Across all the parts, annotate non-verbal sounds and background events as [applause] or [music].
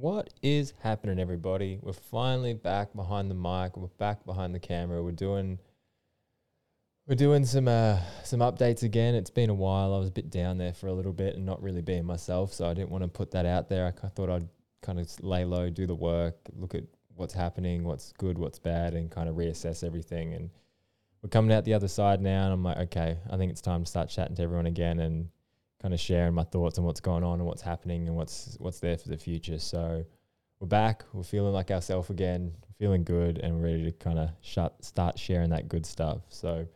What is happening, everybody? We're finally back behind the mic. We're back behind the camera. We're doing we're doing some uh, some updates again. It's been a while. I was a bit down there for a little bit and not really being myself, so I didn't want to put that out there. I thought I'd kind of lay low, do the work, look at what's happening, what's good, what's bad, and kind of reassess everything. And we're coming out the other side now, and I'm like, okay, I think it's time to start chatting to everyone again and kind of sharing my thoughts on what's going on and what's happening and what's what's there for the future. So we're back. We're feeling like ourselves again, feeling good, and we're ready to kind of shut, start sharing that good stuff. So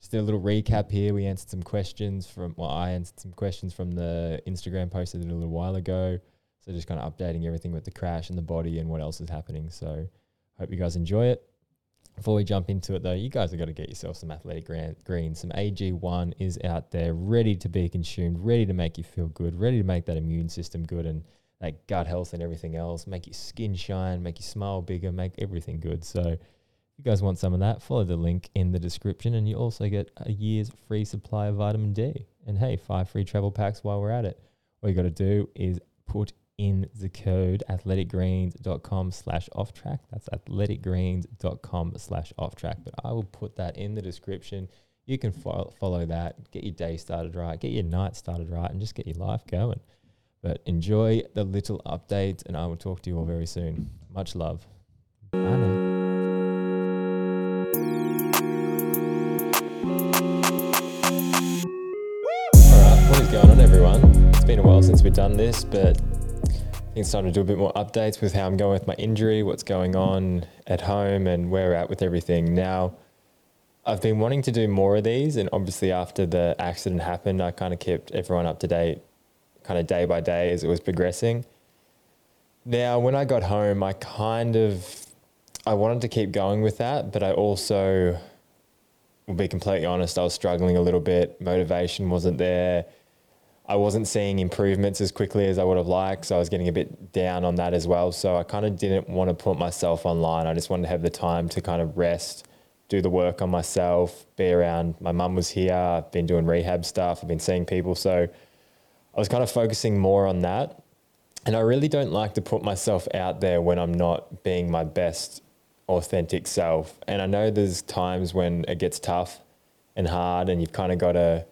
just a little recap here. We answered some questions from, well, I answered some questions from the Instagram post I did a little while ago. So just kind of updating everything with the crash and the body and what else is happening. So hope you guys enjoy it. Before we jump into it though, you guys have got to get yourself some athletic gran- green. Some AG1 is out there ready to be consumed, ready to make you feel good, ready to make that immune system good and that gut health and everything else, make your skin shine, make you smile bigger, make everything good. So if you guys want some of that, follow the link in the description and you also get a year's free supply of vitamin D. And hey, five free travel packs while we're at it. All you got to do is put in the code athleticgreens.com slash off track. That's athleticgreens.com slash off track. But I will put that in the description. You can follow, follow that, get your day started right, get your night started right, and just get your life going. But enjoy the little updates, and I will talk to you all very soon. Much love. Bye now. Alright, what is going on, everyone? It's been a while since we've done this, but It's time to do a bit more updates with how I'm going with my injury, what's going on at home, and where we're at with everything. Now, I've been wanting to do more of these, and obviously, after the accident happened, I kind of kept everyone up to date, kind of day by day as it was progressing. Now, when I got home, I kind of I wanted to keep going with that, but I also will be completely honest, I was struggling a little bit. Motivation wasn't there. I wasn't seeing improvements as quickly as I would have liked. So I was getting a bit down on that as well. So I kind of didn't want to put myself online. I just wanted to have the time to kind of rest, do the work on myself, be around. My mum was here. I've been doing rehab stuff. I've been seeing people. So I was kind of focusing more on that. And I really don't like to put myself out there when I'm not being my best authentic self. And I know there's times when it gets tough and hard, and you've kind of got to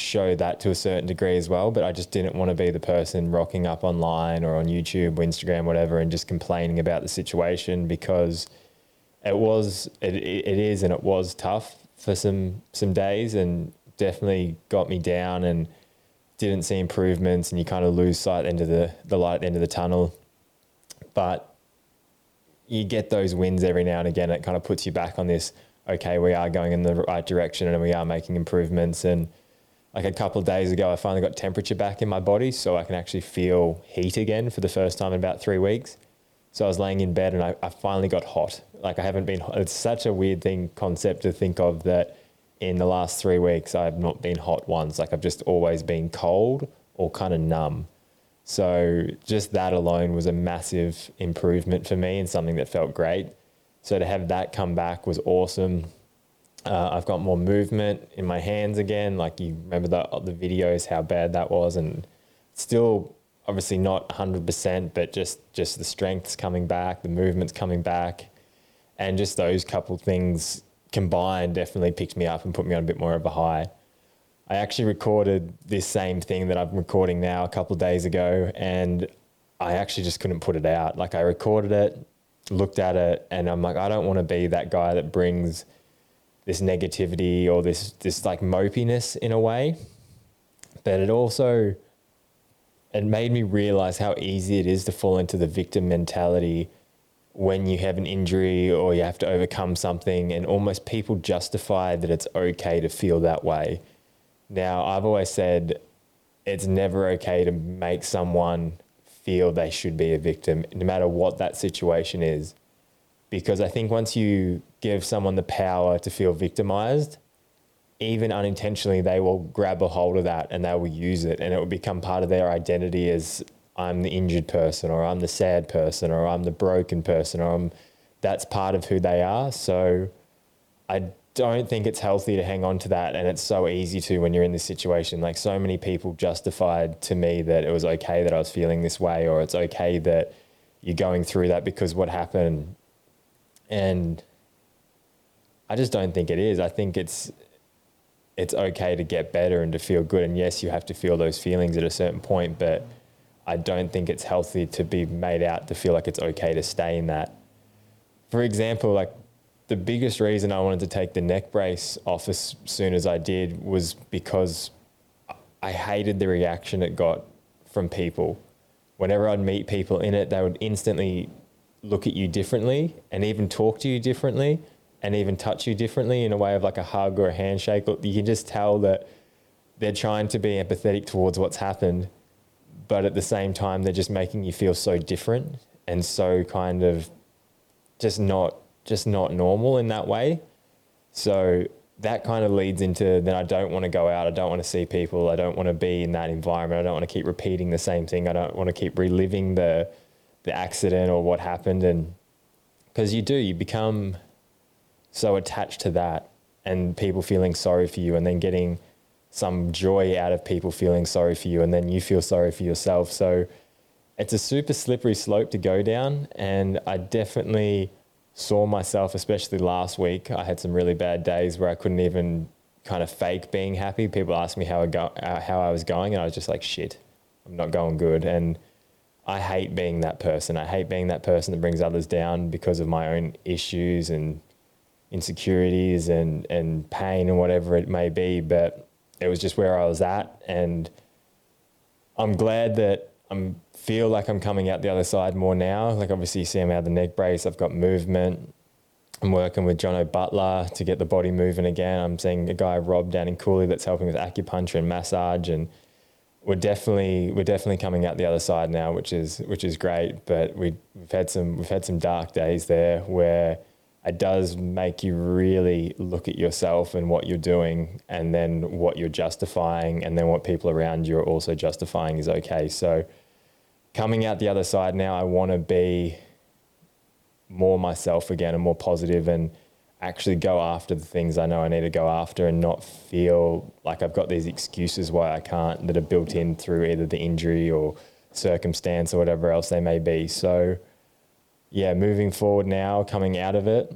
show that to a certain degree as well. But I just didn't want to be the person rocking up online or on YouTube, or Instagram, whatever, and just complaining about the situation because it was, it, it is, and it was tough for some some days, and definitely got me down and didn't see improvements, and you kind of lose sight into the the light at the end of the tunnel. But you get those wins every now and again. It kind of puts you back on this. Okay, we are going in the right direction, and we are making improvements. And like a couple of days ago, I finally got temperature back in my body, so I can actually feel heat again for the first time in about three weeks. So I was laying in bed, and I, I finally got hot. Like I haven't been. It's such a weird thing concept to think of that in the last three weeks I have not been hot once. Like I've just always been cold or kind of numb. So just that alone was a massive improvement for me and something that felt great. So to have that come back was awesome. Uh, I've got more movement in my hands again. Like you remember the the videos, how bad that was, and still obviously not 100%, but just just the strength's coming back, the movement's coming back, and just those couple things combined definitely picked me up and put me on a bit more of a high. I actually recorded this same thing that I'm recording now a couple days ago, and I actually just couldn't put it out. Like I recorded it, looked at it, and I'm like, I don't want to be that guy that brings this negativity or this this like mopiness in a way. But it also it made me realize how easy it is to fall into the victim mentality when you have an injury or you have to overcome something and almost people justify that it's okay to feel that way now, I've always said it's never okay to make someone feel they should be a victim, no matter what that situation is. Because I think once you give someone the power to feel victimized, even unintentionally, they will grab a hold of that and they will use it, and it will become part of their identity as I'm the injured person, or I'm the sad person, or I'm the broken person, or I'm that's part of who they are. So I don't think it's healthy to hang on to that. And it's so easy to when you're in this situation. Like so many people justified to me that it was okay that I was feeling this way, or it's okay that you're going through that because what happened. And I just don't think it is. I think it's it's okay to get better and to feel good. And yes, you have to feel those feelings at a certain point, but I don't think it's healthy to be made out to feel like it's okay to stay in that. For example, like the biggest reason I wanted to take the neck brace off as soon as I did was because I hated the reaction it got from people. Whenever I'd meet people in it, they would instantly look at you differently and even talk to you differently and even touch you differently in a way of like a hug or a handshake. You can just tell that they're trying to be empathetic towards what's happened, but at the same time, they're just making you feel so different and so kind of just not just not normal in that way. So that kind of leads into then I don't want to go out. I don't want to see people. I don't want to be in that environment. I don't want to keep repeating the same thing. I don't want to keep reliving the the accident or what happened and because you do you become so attached to that and people feeling sorry for you and then getting some joy out of people feeling sorry for you and then you feel sorry for yourself. So it's a super slippery slope to go down. And I definitely saw myself, especially last week. I had some really bad days where I couldn't even kind of fake being happy. People asked me how I, go, uh, how I was going, and I was just like, shit, I'm not going good. And I hate being that person. I hate being that person that brings others down because of my own issues and insecurities and, and pain and whatever it may be. But it was just where I was at. And I'm glad that I feel like I'm coming out the other side more now. Like obviously you see I'm out of the neck brace. I've got movement. I'm working with John O'Butler to get the body moving again. I'm seeing a guy Rob down in Cooley that's helping with acupuncture and massage, and we're definitely we're definitely coming out the other side now, which is which is great. But we we've had some we've had some dark days there where it does make you really look at yourself and what you're doing and then what you're justifying and then what people around you are also justifying is okay. So coming out the other side now, I want to be more myself again and more positive and actually go after the things I know I need to go after and not feel like I've got these excuses why I can't that are built in through either the injury or circumstance or whatever else they may be. So yeah, moving forward now, coming out of it,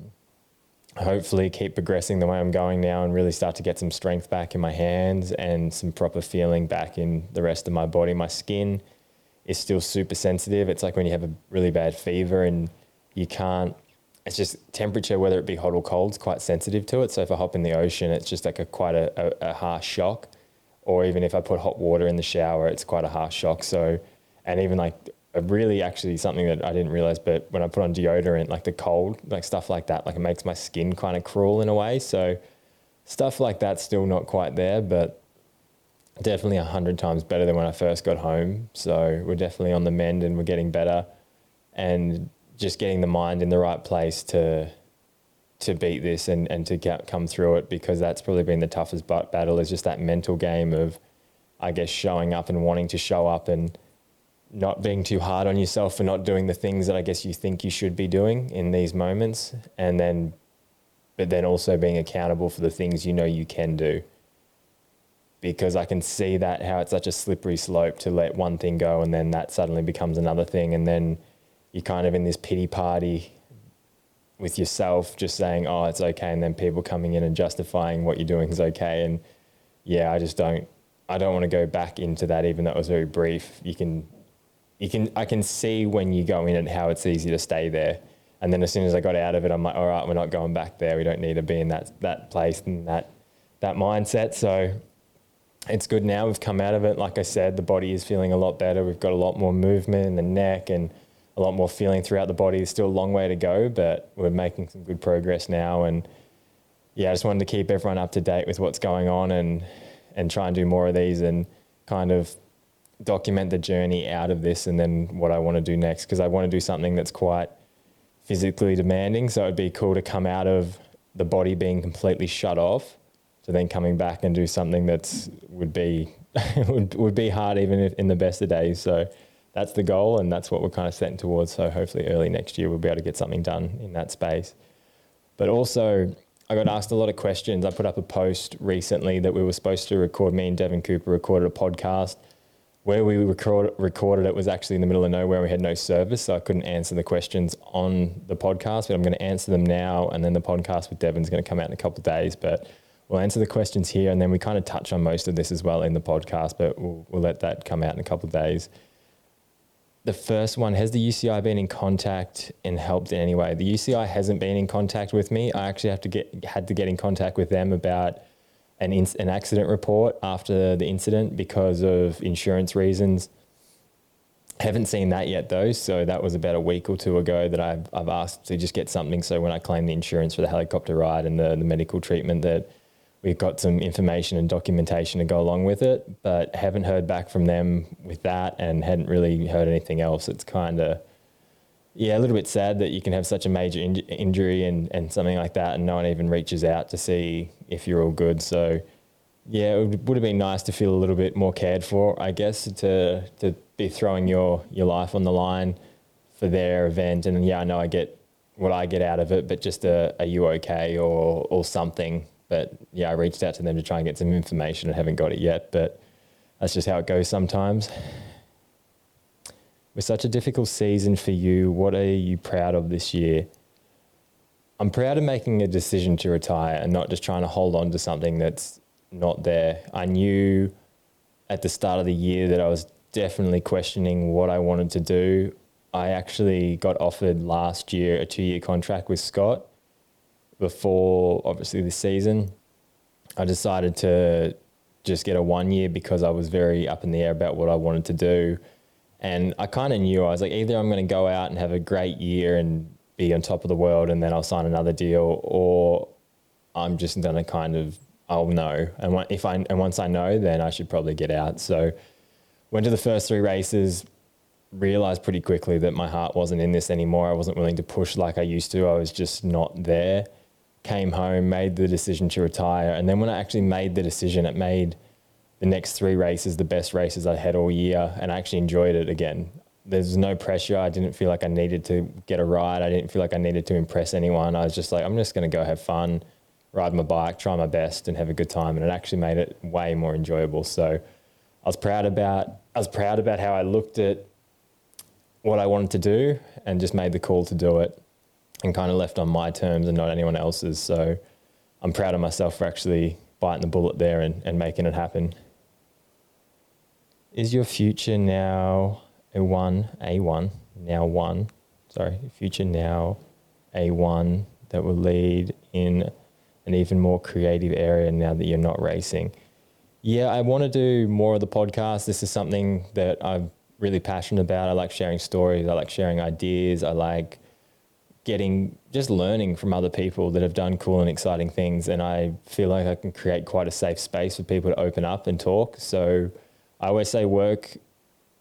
hopefully keep progressing the way I'm going now and really start to get some strength back in my hands and some proper feeling back in the rest of my body. My skin is still super sensitive. It's like when you have a really bad fever and you can't, it's just temperature, whether it be hot or cold, is quite sensitive to it. So if I hop in the ocean, it's just like a quite a, a, a harsh shock. Or even if I put hot water in the shower, it's quite a harsh shock. So, and even like really actually something that I didn't realize, but when I put on deodorant, like the cold, like stuff like that, like it makes my skin kind of cruel in a way. So stuff like that's still not quite there, but definitely a hundred times better than when I first got home. So we're definitely on the mend and we're getting better and just getting the mind in the right place to to beat this and, and to get, come through it because that's probably been the toughest battle is just that mental game of I guess showing up and wanting to show up and not being too hard on yourself for not doing the things that I guess you think you should be doing in these moments, and then, but then also being accountable for the things you know you can do. Because I can see that how it's such a slippery slope to let one thing go and then that suddenly becomes another thing, and then you're kind of in this pity party with yourself, just saying, "Oh, it's okay," and then people coming in and justifying what you're doing is okay, and yeah, I just don't. I don't want to go back into that, even though it was very brief. You can you can I can see when you go in and how it's easy to stay there. And then as soon as I got out of it, I'm like, all right, we're not going back there. We don't need to be in that that place and that that mindset. So it's good now. We've come out of it. Like I said, the body is feeling a lot better. We've got a lot more movement in the neck and a lot more feeling throughout the body. There's still a long way to go, but we're making some good progress now. And yeah, I just wanted to keep everyone up to date with what's going on and and try and do more of these and kind of document the journey out of this and then what I want to do next because I want to do something that's quite physically demanding. So it'd be cool to come out of the body being completely shut off to then coming back and do something that's would be [laughs] would, would be hard even if in the best of days. So that's the goal and that's what we're kind of setting towards. So hopefully early next year we'll be able to get something done in that space. But also I got asked a lot of questions. I put up a post recently that we were supposed to record me and Devin Cooper recorded a podcast where we record, recorded it was actually in the middle of nowhere. We had no service, so I couldn't answer the questions on the podcast. But I'm going to answer them now, and then the podcast with Devin's going to come out in a couple of days. But we'll answer the questions here, and then we kind of touch on most of this as well in the podcast. But we'll, we'll let that come out in a couple of days. The first one has the UCI been in contact and helped in any way? The UCI hasn't been in contact with me. I actually have to get had to get in contact with them about an, an accident report after the incident because of insurance reasons. Haven't seen that yet though, so that was about a week or two ago that I've, I've asked to just get something so when I claim the insurance for the helicopter ride and the, the medical treatment that we've got some information and documentation to go along with it, but haven't heard back from them with that and hadn't really heard anything else. It's kind of yeah, a little bit sad that you can have such a major in- injury and, and something like that, and no one even reaches out to see if you're all good. So, yeah, it would have been nice to feel a little bit more cared for, I guess, to to be throwing your your life on the line for their event. And yeah, I know I get what I get out of it, but just a are you okay or or something. But yeah, I reached out to them to try and get some information and haven't got it yet. But that's just how it goes sometimes. With such a difficult season for you, what are you proud of this year? I'm proud of making a decision to retire and not just trying to hold on to something that's not there. I knew at the start of the year that I was definitely questioning what I wanted to do. I actually got offered last year a two year contract with Scott before obviously this season. I decided to just get a one year because I was very up in the air about what I wanted to do. And I kind of knew I was like, either I'm going to go out and have a great year and be on top of the world, and then I'll sign another deal, or I'm just going to kind of I'll know. And if I and once I know, then I should probably get out. So went to the first three races, realized pretty quickly that my heart wasn't in this anymore. I wasn't willing to push like I used to. I was just not there. Came home, made the decision to retire, and then when I actually made the decision, it made the next three races the best races I had all year, and I actually enjoyed it again. There's no pressure. I didn't feel like I needed to get a ride. I didn't feel like I needed to impress anyone. I was just like, I'm just going to go have fun, ride my bike, try my best, and have a good time. And it actually made it way more enjoyable. So I was proud about I was proud about how I looked at what I wanted to do and just made the call to do it and kind of left on my terms and not anyone else's. So I'm proud of myself for actually biting the bullet there and, and making it happen. Is your future now a one, a one, now one? Sorry, future now a one that will lead in an even more creative area now that you're not racing. Yeah, I want to do more of the podcast. This is something that I'm really passionate about. I like sharing stories. I like sharing ideas. I like getting just learning from other people that have done cool and exciting things. And I feel like I can create quite a safe space for people to open up and talk. So I always say work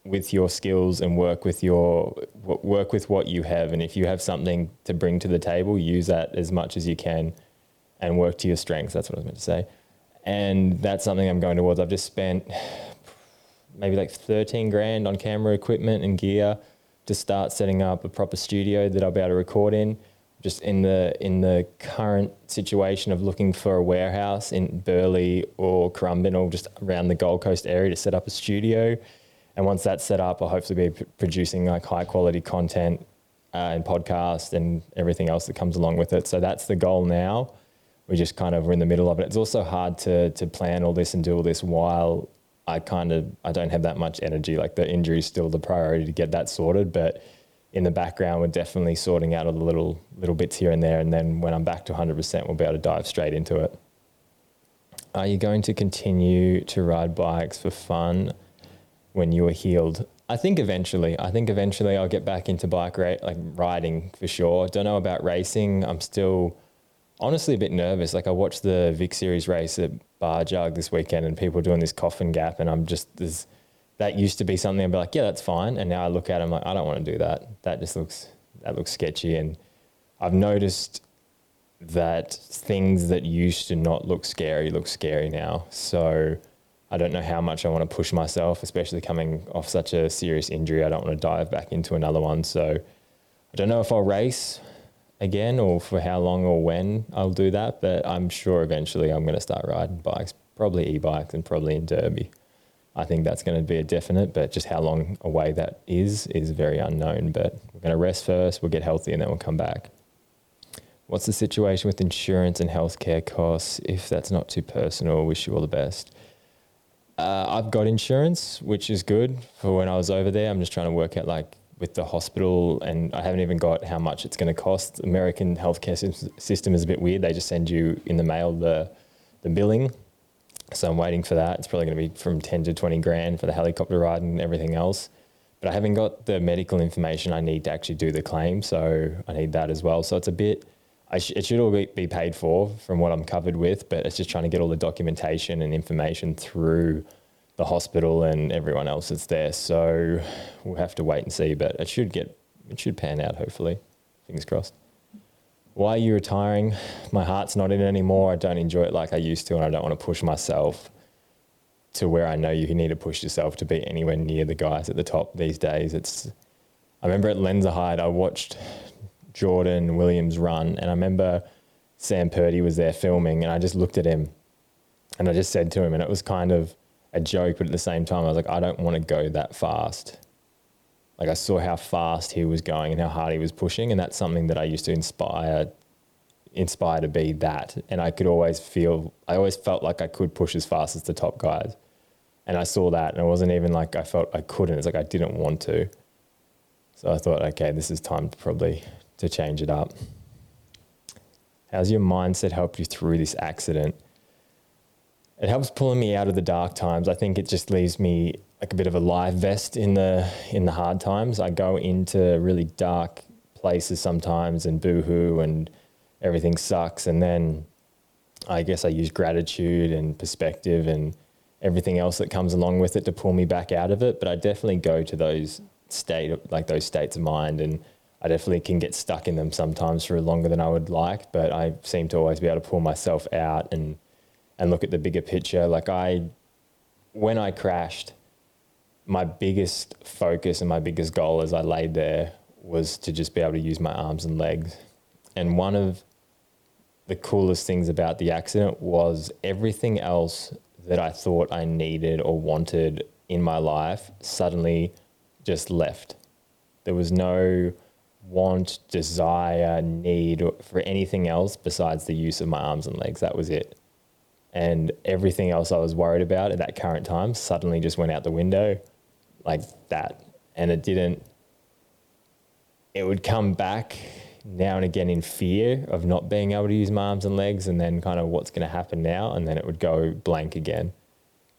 with your skills and work with your work with what you have. And if you have something to bring to the table use that as much as you can and work to your strengths. That's what i was meant to say. And that's something i'm going towards. I've just spent [sighs] maybe like 13 grand on camera equipment and gear to start setting up a proper studio that i'll be able to record in just in the in the current situation of looking for a warehouse in Burleigh or Currumbin or just around the Gold Coast area to set up a studio. And once that's set up, I'll hopefully be producing like high quality content uh, and podcast and everything else that comes along with it. So that's the goal now. We just kind of we're in the middle of it. It's also hard to to plan all this and do all this while I kind of I don't have that much energy. Like the injury is still the priority to get that sorted, but in the background, we're definitely sorting out all the little little bits here and there. And then when I'm back to 100%, we'll be able to dive straight into it. Are you going to continue to ride bikes for fun when you are healed? I think eventually. I think eventually I'll get back into bike ra- like riding for sure. Don't know about racing. I'm still honestly a bit nervous. Like I watched the Vic Series race at Barjarg this weekend, and people doing this coffin gap, and I'm just there's that used to be something I'd be like, yeah, that's fine. And now I look at it, I'm like, I don't want to do that. That just looks that looks sketchy. And I've noticed that things that used to not look scary look scary now. So I don't know how much I want to push myself, especially coming off such a serious injury. I don't want to dive back into another one. So I don't know if I'll race again or for how long or when I'll do that, but I'm sure eventually I'm going to start riding bikes, probably e bikes and probably in Derby. I think that's going to be a definite, but just how long away that is is very unknown. But we're going to rest first, we'll get healthy, and then we'll come back. What's the situation with insurance and healthcare costs? If that's not too personal, wish you all the best. Uh, I've got insurance, which is good for when I was over there. I'm just trying to work out like with the hospital, and I haven't even got how much it's going to cost. American healthcare system is a bit weird. They just send you in the mail the the billing. So I'm waiting for that. It's probably going to be from 10 to 20 grand for the helicopter ride and everything else. But I haven't got the medical information I need to actually do the claim. So I need that as well. So it's a bit, sh- it should all be paid for from what I'm covered with, but it's just trying to get all the documentation and information through the hospital and everyone else that's there. So we'll have to wait and see, but it should get, it should pan out hopefully. Fingers crossed why are you retiring? My heart's not in it anymore. I don't enjoy it like I used to, and I don't want to push myself to where I know you need to push yourself to be anywhere near the guys at the top these days. It's I remember at Lenzerheide, I watched Jordan Williams run, and I remember Sam Purdy was there filming, and I just looked at him, and I just said to him, and it was kind of a joke, but at the same time, I was like, I don't want to go that fast like I saw how fast he was going and how hard he was pushing, and that's something that I used to inspire inspire to be that. And I could always feel, I always felt like I could push as fast as the top guys. And I saw that, and it wasn't even like I felt I couldn't. It's like I didn't want to. So I thought, okay, this is time to probably to change it up. How's your mindset helped you through this accident? It helps pulling me out of the dark times. I think it just leaves me like a bit of a live vest in the in the hard times. I go into really dark places sometimes and boohoo and everything sucks, and then I guess I use gratitude and perspective and everything else that comes along with it to pull me back out of it. But I definitely go to those state like those states of mind and I definitely can get stuck in them sometimes for longer than I would like, but I seem to always be able to pull myself out and and look at the bigger picture. Like I when I crashed, my biggest focus and my biggest goal as I laid there was to just be able to use my arms and legs. And one of the coolest things about the accident was everything else that I thought I needed or wanted in my life suddenly just left. There was no want, desire, need for anything else besides the use of my arms and legs. That was it. And everything else I was worried about at that current time suddenly just went out the window like that. And it didn't, it would come back now and again in fear of not being able to use my arms and legs and then kind of what's going to happen now. And then it would go blank again.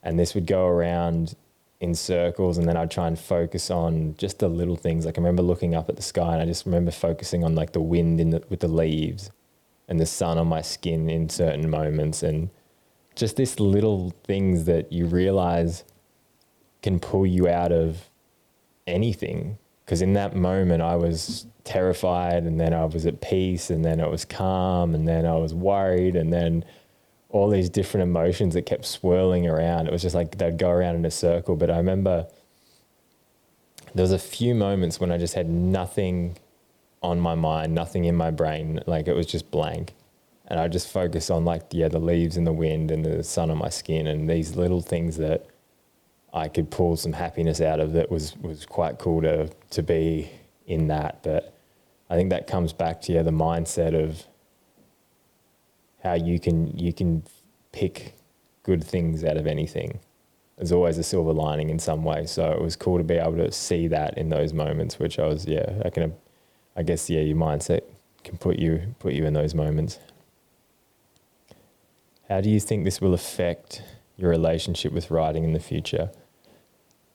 And this would go around in circles and then I'd try and focus on just the little things. Like I remember looking up at the sky and I just remember focusing on like the wind in the, with the leaves and the sun on my skin in certain moments and just this little things that you realize can pull you out of anything. Because in that moment, I was terrified, and then I was at peace, and then it was calm, and then I was worried, and then all these different emotions that kept swirling around. It was just like they'd go around in a circle. But I remember there was a few moments when I just had nothing on my mind, nothing in my brain. Like it was just blank. And I just focus on like, yeah, the leaves and the wind and the sun on my skin and these little things that I could pull some happiness out of that was was quite cool to to be in that. But I think that comes back to yeah, the mindset of how you can you can pick good things out of anything. There's always a silver lining in some way. So it was cool to be able to see that in those moments, which I was yeah, I can I guess yeah, your mindset can put you put you in those moments. How do you think this will affect your relationship with riding in the future?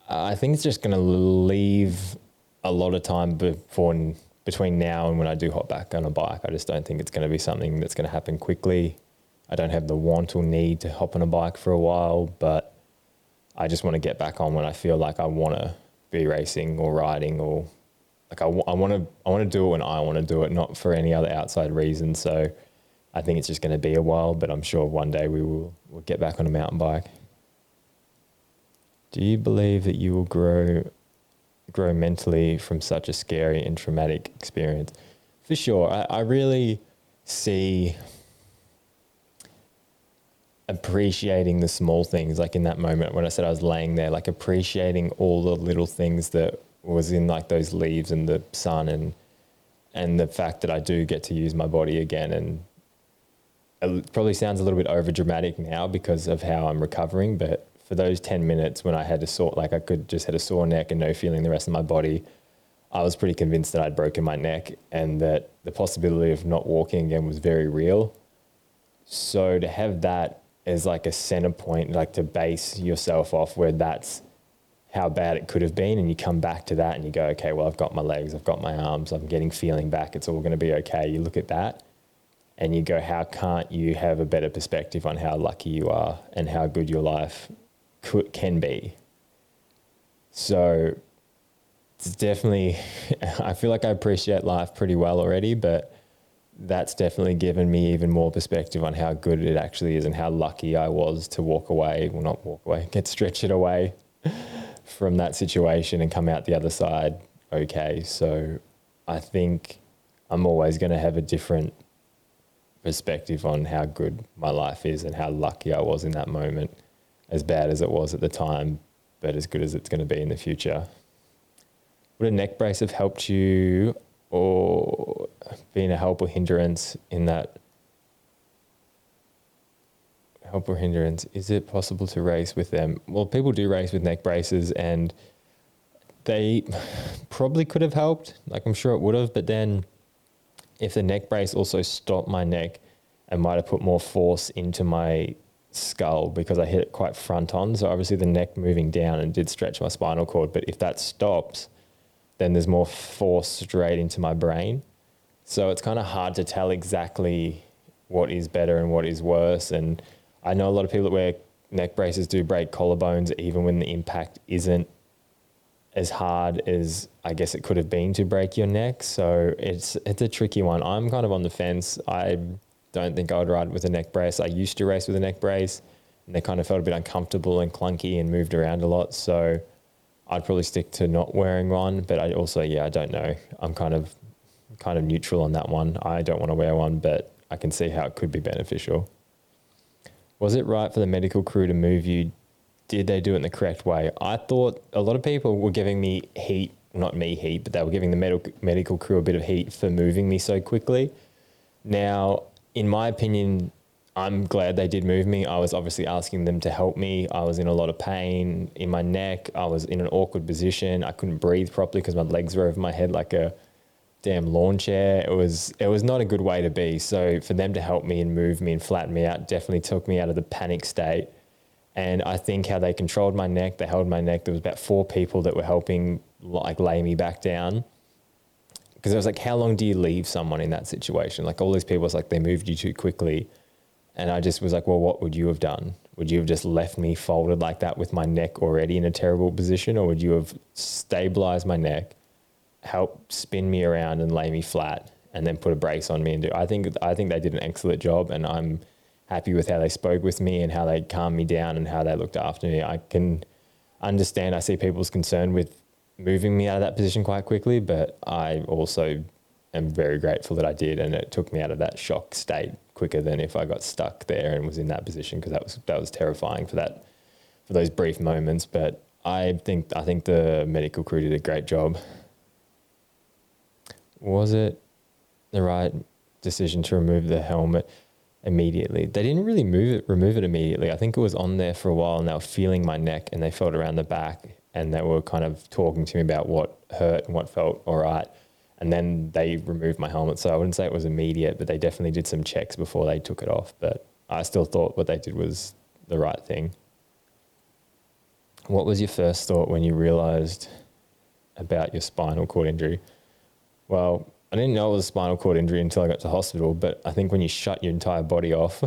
I think it's just going to leave a lot of time before between now and when I do hop back on a bike. I just don't think it's going to be something that's going to happen quickly. I don't have the want or need to hop on a bike for a while, but I just want to get back on when I feel like I want to be racing or riding or like I, I want to I want to do it when I want to do it, not for any other outside reason. So I think it's just going to be a while, but I'm sure one day we will we'll get back on a mountain bike. Do you believe that you will grow grow mentally from such a scary and traumatic experience? For sure. I, I really see appreciating the small things, like in that moment when I said I was laying there, like appreciating all the little things that was in like those leaves and the sun and and the fact that I do get to use my body again and it probably sounds a little bit over dramatic now because of how I'm recovering, but for those 10 minutes when I had a sore, like I could just had a sore neck and no feeling the rest of my body, I was pretty convinced that I'd broken my neck and that the possibility of not walking again was very real. So to have that as like a center point, like to base yourself off where that's how bad it could have been, and you come back to that and you go, okay, well, I've got my legs, I've got my arms, I'm getting feeling back, it's all going to be okay. You look at that and you go, how can't you have a better perspective on how lucky you are and how good your life could, can be? So it's definitely, [laughs] I feel like I appreciate life pretty well already, but that's definitely given me even more perspective on how good it actually is and how lucky I was to walk away, well, not walk away, get stretched away [laughs] from that situation and come out the other side okay. So I think I'm always going to have a different perspective on how good my life is and how lucky I was in that moment, as bad as it was at the time, but as good as it's going to be in the future. Would a neck brace have helped you or been a help or hindrance in that help or hindrance? Is it possible to race with them? Well, people do race with neck braces and they [sighs] probably could have helped. Like I'm sure it would have, but then if the neck brace also stopped my neck, I might have put more force into my skull because I hit it quite front on. So obviously the neck moving down and did stretch my spinal cord. But if that stops, then there's more force straight into my brain. So it's kind of hard to tell exactly what is better and what is worse. And I know a lot of people that wear neck braces do break collarbones even when the impact isn't as hard as I guess it could have been to break your neck. So it's it's a tricky one. I'm kind of on the fence. I don't think I would ride with a neck brace. I used to race with a neck brace and they kind of felt a bit uncomfortable and clunky and moved around a lot. So I'd probably stick to not wearing one. But I also, yeah, I don't know. I'm kind of kind of neutral on that one. I don't want to wear one, but I can see how it could be beneficial. Was it right for the medical crew to move you? Did they do it in the correct way? I thought a lot of people were giving me heat, not me heat, but they were giving the medical medical crew a bit of heat for moving me so quickly. Now, in my opinion, I'm glad they did move me. I was obviously asking them to help me. I was in a lot of pain in my neck. I was in an awkward position. I couldn't breathe properly because my legs were over my head like a damn lawn chair. It was it was not a good way to be. So for them to help me and move me and flatten me out definitely took me out of the panic state. And I think how they controlled my neck, they held my neck. There was about four people that were helping like lay me back down because I was like, how long do you leave someone in that situation? Like all these people was like, they moved you too quickly. And I just was like, well, what would you have done? Would you have just left me folded like that with my neck already in a terrible position? Or would you have stabilized my neck, help spin me around and lay me flat and then put a brace on me and do, I think, I think they did an excellent job and I'm happy with how they spoke with me and how they calmed me down and how they looked after me. I can understand, I see people's concern with moving me out of that position quite quickly, but I also am very grateful that I did, and it took me out of that shock state quicker than if I got stuck there and was in that position because that was that was terrifying for that for those brief moments. But I think I think the medical crew did a great job. Was it the right decision to remove the helmet immediately? They didn't really move it remove it immediately. I think it was on there for a while and they were feeling my neck and they felt around the back and they were kind of talking to me about what hurt and what felt all right. And then they removed my helmet. So I wouldn't say it was immediate, but they definitely did some checks before they took it off. But I still thought what they did was the right thing. What was your first thought when you realized about your spinal cord injury? Well, I didn't know it was a spinal cord injury until I got to hospital, but I think when you shut your entire body off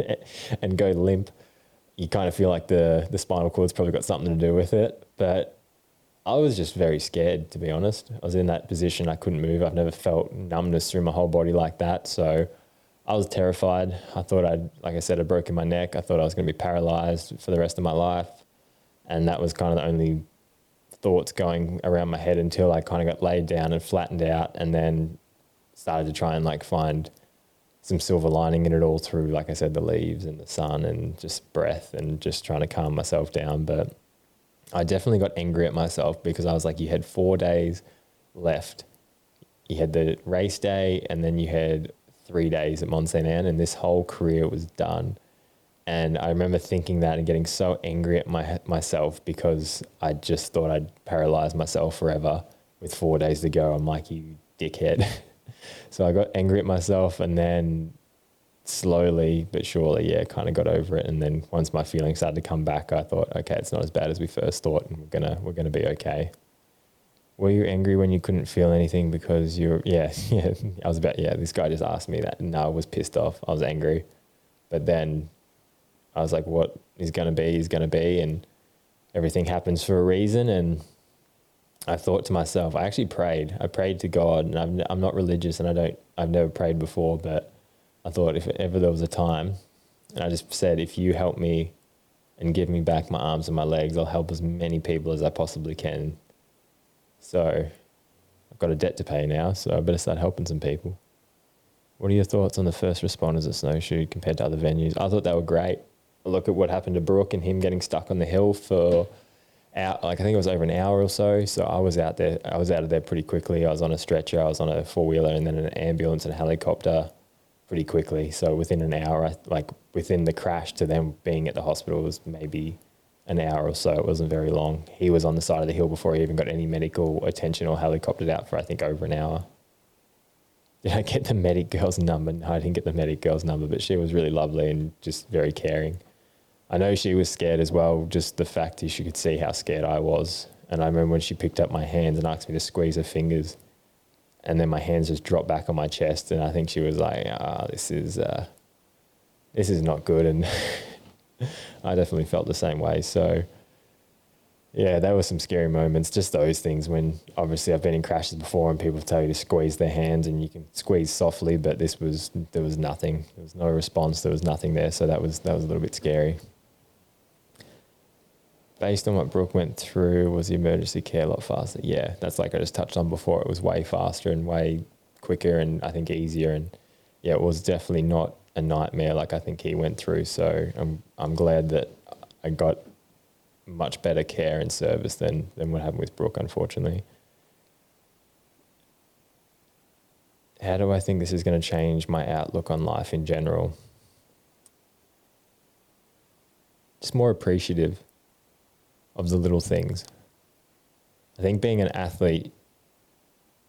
[laughs] and go limp, you kind of feel like the the spinal cord's probably got something to do with it. But I was just very scared, to be honest. I was in that position, I couldn't move. I've never felt numbness through my whole body like that. So I was terrified. I thought I'd, like I said, I'd broken my neck. I thought I was going to be paralyzed for the rest of my life. And that was kind of the only thoughts going around my head until I kind of got laid down and flattened out and then started to try and like find some silver lining in it all through, like I said, the leaves and the sun and just breath and just trying to calm myself down. But I definitely got angry at myself because I was like, you had four days left. You had the race day and then you had three days at Mont Anne, and this whole career was done. And I remember thinking that and getting so angry at my myself because I just thought I'd paralyze myself forever with four days to go. I'm like, you dickhead. [laughs] so I got angry at myself and then slowly but surely, yeah, kind of got over it. And then once my feelings started to come back, I thought, okay, it's not as bad as we first thought, and we're gonna we're gonna be okay. Were you angry when you couldn't feel anything because you're [laughs] yeah yeah? I was about yeah. This guy just asked me that. No, I was pissed off. I was angry, but then I was like, what is gonna be is gonna be, and everything happens for a reason, and I thought to myself, I actually prayed. I prayed to God, and I'm I'm not religious, and I don't. I've never prayed before, but I thought if ever there was a time, and I just said, if you help me and give me back my arms and my legs, I'll help as many people as I possibly can. So I've got a debt to pay now, so I better start helping some people. What are your thoughts on the first responders at Snowshoe compared to other venues? I thought they were great. Look at what happened to Brook and him getting stuck on the hill for out like I think it was over an hour or so. So I was out there. I was out of there pretty quickly. I was on a stretcher. I was on a four wheeler, and then an ambulance and a helicopter, pretty quickly. So within an hour, like within the crash to them being at the hospital was maybe an hour or so. It wasn't very long. He was on the side of the hill before he even got any medical attention or helicoptered out for I think over an hour. Did I get the medic girl's number? No, I didn't get the medic girl's number, but she was really lovely and just very caring. I know she was scared as well, just the fact is, she could see how scared I was. And I remember when she picked up my hands and asked me to squeeze her fingers, and then my hands just dropped back on my chest, and I think she was like, "Ah, this is uh, this is not good." And [laughs] I definitely felt the same way. So, yeah, there were some scary moments. Just those things when obviously I've been in crashes before, and people tell you to squeeze their hands, and you can squeeze softly, but this was there was nothing. There was no response. There was nothing there. So that was that was a little bit scary based on what Brook went through, was the emergency care a lot faster? Yeah, that's like I just touched on before. It was way faster and way quicker and I think easier. And yeah, it was definitely not a nightmare like I think he went through. So I'm I'm glad that I got much better care and service than than what happened with Brook, unfortunately. How do I think this is going to change my outlook on life in general? Just more appreciative of the little things. I think being an athlete,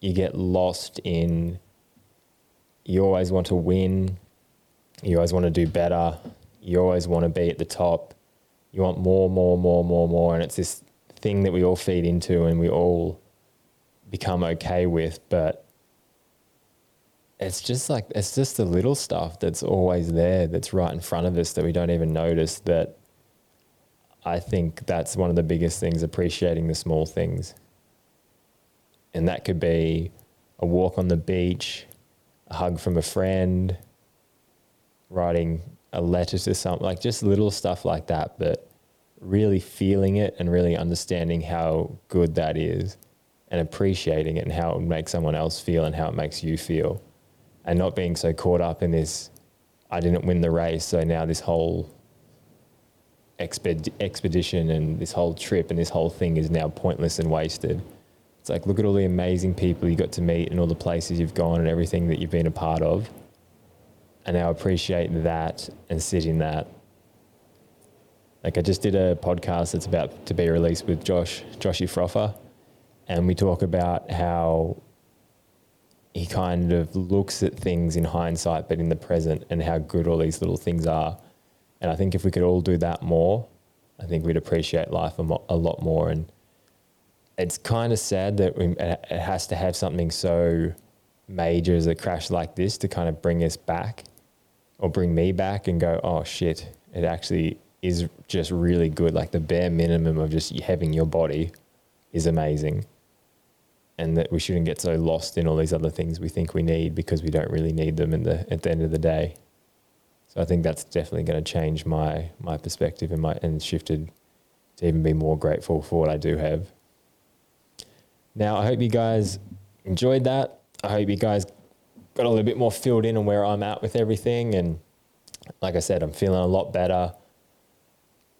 you get lost in, you always want to win, you always want to do better, you always want to be at the top, you want more, more, more, more, more. And it's this thing that we all feed into and we all become okay with, but it's just like it's just the little stuff that's always there that's right in front of us that we don't even notice that I think that's one of the biggest things, appreciating the small things. And that could be a walk on the beach, a hug from a friend, writing a letter to something, like just little stuff like that, but really feeling it and really understanding how good that is and appreciating it and how it would make someone else feel and how it makes you feel. And not being so caught up in this, I didn't win the race, so now this whole exped- expedition and this whole trip and this whole thing is now pointless and wasted. It's like, look at all the amazing people you got to meet and all the places you've gone and everything that you've been a part of. And now appreciate that and sit in that. Like I just did a podcast that's about to be released with Josh, Joshy Froffer, and we talk about how he kind of looks at things in hindsight, but in the present, and how good all these little things are. And I think if we could all do that more, I think we'd appreciate life a, mo- a lot more. And it's kind of sad that we, uh, it has to have something so major as a crash like this to kind of bring us back or bring me back and go, oh shit, it actually is just really good. Like the bare minimum of just having your body is amazing. And that we shouldn't get so lost in all these other things we think we need because we don't really need them in the, at the end of the day. So I think that's definitely going to change my my perspective and my and shifted to even be more grateful for what I do have. Now I hope you guys enjoyed that. I hope you guys got a little bit more filled in on where I'm at with everything. And like I said, I'm feeling a lot better.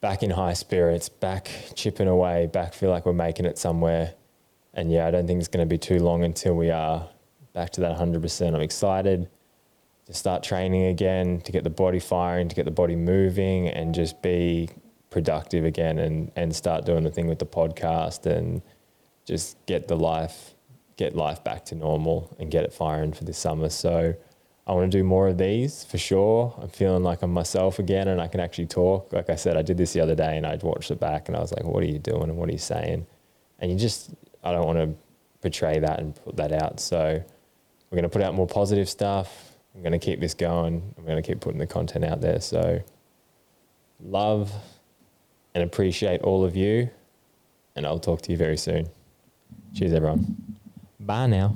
Back in high spirits, back chipping away, back feel like we're making it somewhere. And yeah, I don't think it's going to be too long until we are back to that 100%. I'm excited to start training again, to get the body firing, to get the body moving, and just be productive again and, and start doing the thing with the podcast and just get the life get life back to normal and get it firing for this summer. So I want to do more of these for sure. I'm feeling like I'm myself again and I can actually talk. Like I said, I did this the other day and I watched it back and I was like, what are you doing and what are you saying? And you just, I don't want to portray that and put that out. So we're going to put out more positive stuff. I'm going to keep this going. I'm going to keep putting the content out there. So love and appreciate all of you. And I'll talk to you very soon. Cheers, everyone. Bye now.